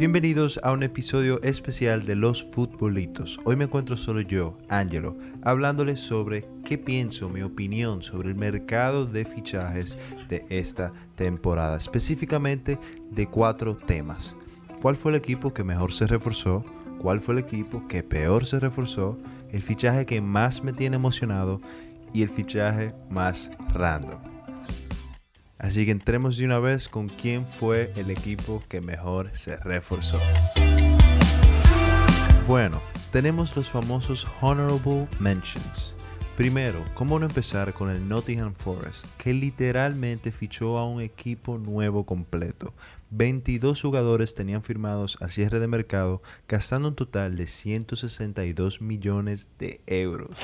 Bienvenidos a un episodio especial de Los Futbolitos. Hoy me encuentro solo yo, Angelo, hablándoles sobre qué pienso, mi opinión sobre el mercado de fichajes de esta temporada, específicamente de cuatro temas. ¿Cuál fue el equipo que mejor se reforzó? ¿Cuál fue el equipo que peor se reforzó? El fichaje que más me tiene emocionado y el fichaje más random. Así que entremos de una vez con quién fue el equipo que mejor se reforzó. Bueno, tenemos los famosos Honorable Mentions. Primero, ¿cómo no empezar con el Nottingham Forest, que literalmente fichó a un equipo nuevo completo? 22 jugadores tenían firmados a cierre de mercado, gastando un total de 162 millones de euros.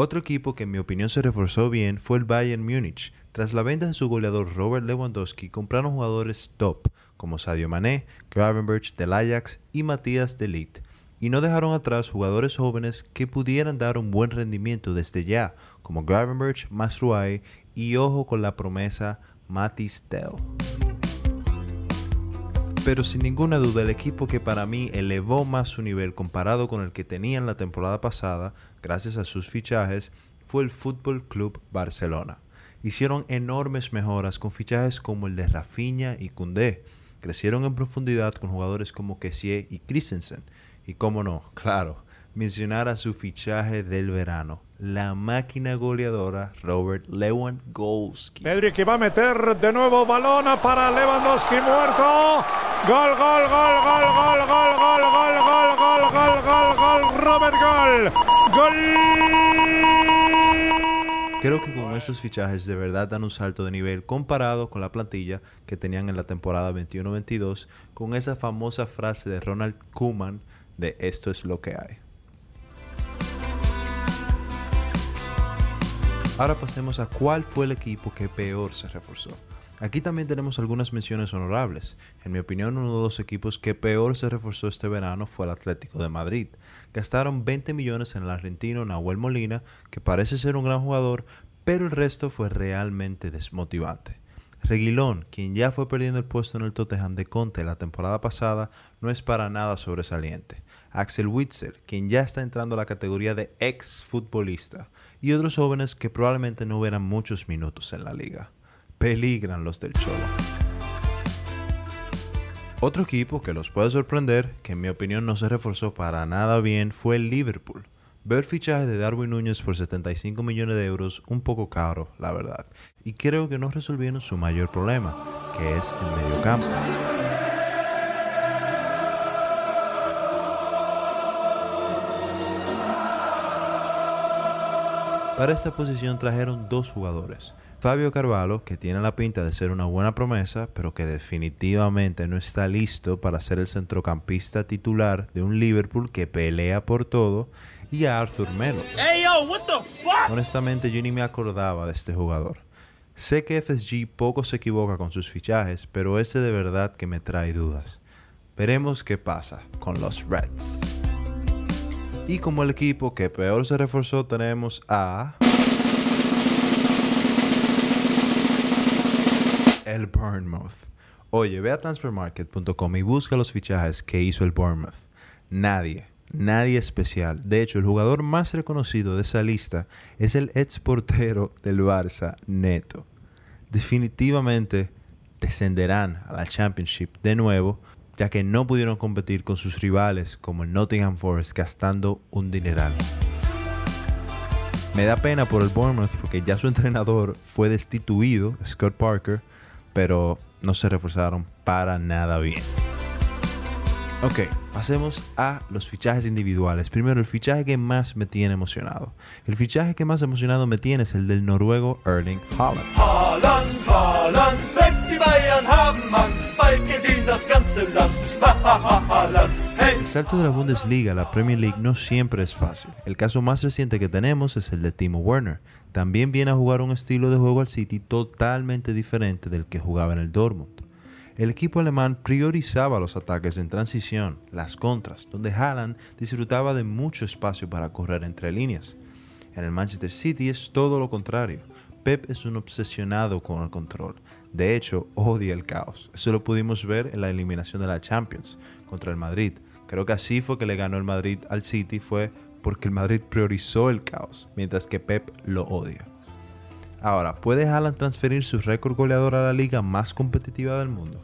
Otro equipo que en mi opinión se reforzó bien fue el Bayern Múnich. Tras la venta de su goleador Robert Lewandowski, compraron jugadores top como Sadio Mané, Gravenberch del Ajax y Matías de Y no dejaron atrás jugadores jóvenes que pudieran dar un buen rendimiento desde ya, como Gravenberch, Masruay y ojo con la promesa Matis Tell pero sin ninguna duda el equipo que para mí elevó más su nivel comparado con el que tenía en la temporada pasada, gracias a sus fichajes, fue el Fútbol Club Barcelona. Hicieron enormes mejoras con fichajes como el de Rafinha y Koundé. Crecieron en profundidad con jugadores como Kessier y Christensen. Y cómo no, claro, mencionar a su fichaje del verano, la máquina goleadora Robert Lewandowski. Pedri que va a meter de nuevo balón para Lewandowski muerto. Gol, gol, gol, gol, gol, gol, gol, gol, gol, gol, gol, gol, gol, Robert Gol. Gol. Creo que con estos fichajes de verdad dan un salto de nivel comparado con la plantilla que tenían en la temporada 21-22 con esa famosa frase de Ronald Koeman de esto es lo que hay. Ahora pasemos a cuál fue el equipo que peor se reforzó. Aquí también tenemos algunas menciones honorables. En mi opinión, uno de los equipos que peor se reforzó este verano fue el Atlético de Madrid. Gastaron 20 millones en el argentino Nahuel Molina, que parece ser un gran jugador, pero el resto fue realmente desmotivante. Reguilón, quien ya fue perdiendo el puesto en el Tottenham de Conte la temporada pasada, no es para nada sobresaliente. Axel Witzel, quien ya está entrando a la categoría de ex futbolista, y otros jóvenes que probablemente no verán muchos minutos en la liga. Peligran los del Cholo. Otro equipo que los puede sorprender, que en mi opinión no se reforzó para nada bien, fue el Liverpool. Ver fichaje de Darwin Núñez por 75 millones de euros un poco caro, la verdad, y creo que no resolvieron su mayor problema, que es el mediocampo. Para esta posición trajeron dos jugadores. Fabio Carvalho, que tiene la pinta de ser una buena promesa, pero que definitivamente no está listo para ser el centrocampista titular de un Liverpool que pelea por todo, y a Arthur Melo. Honestamente yo ni me acordaba de este jugador. Sé que FSG poco se equivoca con sus fichajes, pero ese de verdad que me trae dudas. Veremos qué pasa con los Reds. Y como el equipo que peor se reforzó tenemos a... El Bournemouth. Oye, ve a transfermarket.com y busca los fichajes que hizo el Bournemouth. Nadie, nadie especial. De hecho, el jugador más reconocido de esa lista es el ex portero del Barça, Neto. Definitivamente descenderán a la Championship de nuevo ya que no pudieron competir con sus rivales como el Nottingham Forest gastando un dineral. Me da pena por el Bournemouth porque ya su entrenador fue destituido, Scott Parker, pero no se reforzaron para nada bien. Ok, pasemos a los fichajes individuales. Primero, el fichaje que más me tiene emocionado. El fichaje que más emocionado me tiene es el del noruego Erling Haaland. Haaland, Haaland, el salto de la Bundesliga a la Premier League no siempre es fácil. El caso más reciente que tenemos es el de Timo Werner. También viene a jugar un estilo de juego al City totalmente diferente del que jugaba en el Dortmund. El equipo alemán priorizaba los ataques en transición, las contras, donde Haaland disfrutaba de mucho espacio para correr entre líneas. En el Manchester City es todo lo contrario Pep es un obsesionado con el control. De hecho, odia el caos. Eso lo pudimos ver en la eliminación de la Champions contra el Madrid. Creo que así fue que le ganó el Madrid al City, fue porque el Madrid priorizó el caos, mientras que Pep lo odia. Ahora, ¿puede Haaland transferir su récord goleador a la liga más competitiva del mundo?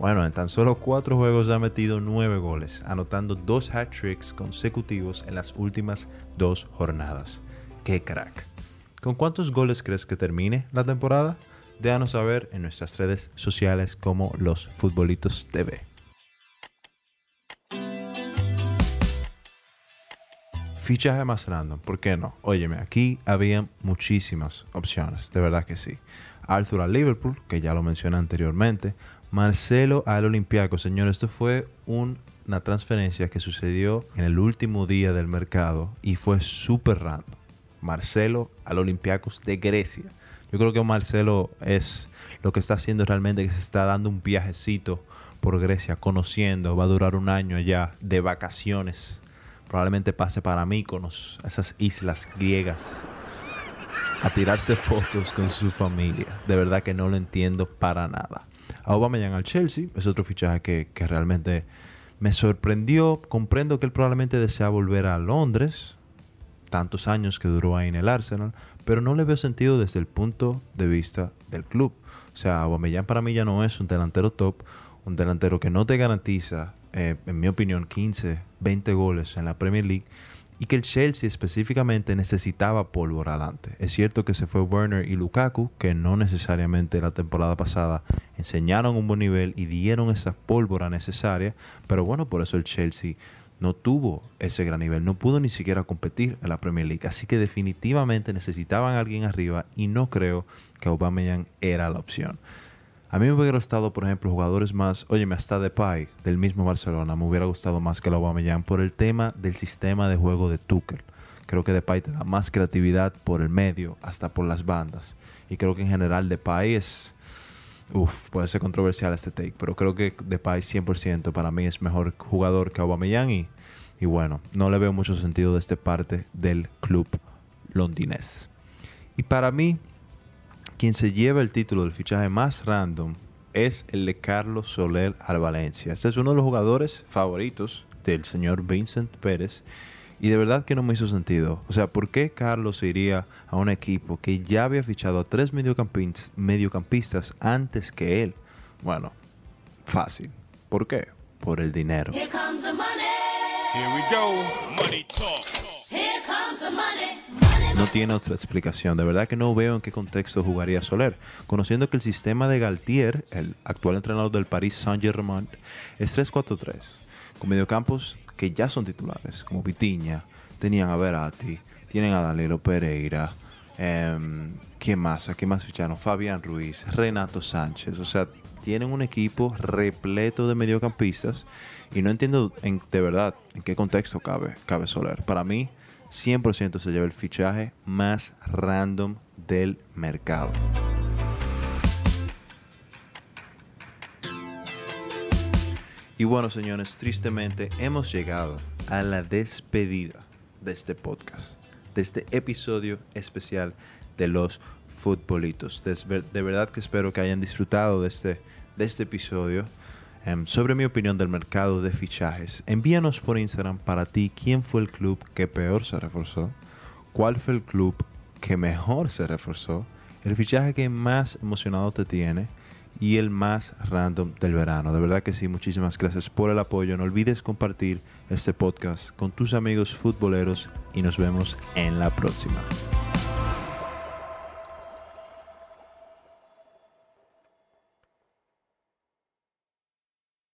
Bueno, en tan solo cuatro juegos ha metido nueve goles, anotando dos hat-tricks consecutivos en las últimas dos jornadas. ¡Qué crack! ¿Con cuántos goles crees que termine la temporada? Déjanos saber en nuestras redes sociales como los Futbolitos TV. Fichaje más random, ¿por qué no? Óyeme, aquí había muchísimas opciones, de verdad que sí. Arthur al Liverpool, que ya lo mencioné anteriormente. Marcelo al Olympiacos, señor, esto fue una transferencia que sucedió en el último día del mercado y fue súper random. Marcelo al Olympiacos de Grecia. Yo creo que Marcelo es lo que está haciendo realmente que se está dando un viajecito por Grecia, conociendo, va a durar un año allá de vacaciones. Probablemente pase para Mykonos, esas islas griegas, a tirarse fotos con su familia. De verdad que no lo entiendo para nada. A Aubameyang al Chelsea es otro fichaje que, que realmente me sorprendió. Comprendo que él probablemente desea volver a Londres, tantos años que duró ahí en el Arsenal, pero no le veo sentido desde el punto de vista del club. O sea, Aubameyang para mí ya no es un delantero top, un delantero que no te garantiza, eh, en mi opinión, 15, 20 goles en la Premier League y que el Chelsea específicamente necesitaba pólvora adelante. Es cierto que se fue Werner y Lukaku, que no necesariamente la temporada pasada enseñaron un buen nivel y dieron esa pólvora necesaria, pero bueno, por eso el Chelsea no tuvo ese gran nivel, no pudo ni siquiera competir en la Premier League, así que definitivamente necesitaban a alguien arriba y no creo que Aubameyang era la opción. A mí me hubiera gustado, por ejemplo, jugadores más, óyeme, hasta Depay, del mismo Barcelona, me hubiera gustado más que el Aubameyang por el tema del sistema de juego de Tuchel. Creo que Depay te da más creatividad por el medio, hasta por las bandas. Y creo que en general Depay es... Uf, puede ser controversial este take, pero creo que Depay 100% para mí es mejor jugador que Aubameyang y, y bueno, no le veo mucho sentido de esta parte del club londinés. Y para mí, quien se lleva el título del fichaje más random es el de Carlos Soler al Valencia. Este es uno de los jugadores favoritos del señor Vincent Pérez. Y de verdad que no me hizo sentido. O sea, ¿por qué Carlos iría a un equipo que ya había fichado a tres mediocampistas antes que él? Bueno, fácil. ¿Por qué? Por el dinero. Here comes the money. Here we go. Money talk. Here comes the money. No tiene otra explicación. De verdad que no veo en qué contexto jugaría Soler. Conociendo que el sistema de Galtier, el actual entrenador del Paris Saint-Germain, es 3-4-3. Con mediocampos que ya son titulares, como Vitiña, tenían a Verati, tienen a Danilo Pereira, eh, ¿quién más? ¿A quién más ficharon? Fabián Ruiz, Renato Sánchez, o sea, tienen un equipo repleto de mediocampistas y no entiendo en, de verdad en qué contexto cabe, cabe Soler. Para mí, 100% se lleva el fichaje más random del mercado. Y bueno, señores, tristemente hemos llegado a la despedida de este podcast, de este episodio especial de los futbolitos. De, verdad que espero que hayan disfrutado de este, de este episodio. Em, sobre mi opinión del mercado de fichajes, envíanos por Instagram para ti quién fue el club que peor se reforzó, cuál fue el club que mejor se reforzó, el fichaje que más emocionado te tiene y el más random del verano. De verdad que sí, muchísimas gracias por el apoyo. No olvides compartir este podcast con tus amigos futboleros y nos vemos en la próxima.